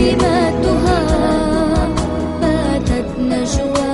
كلماتها باتت نجواها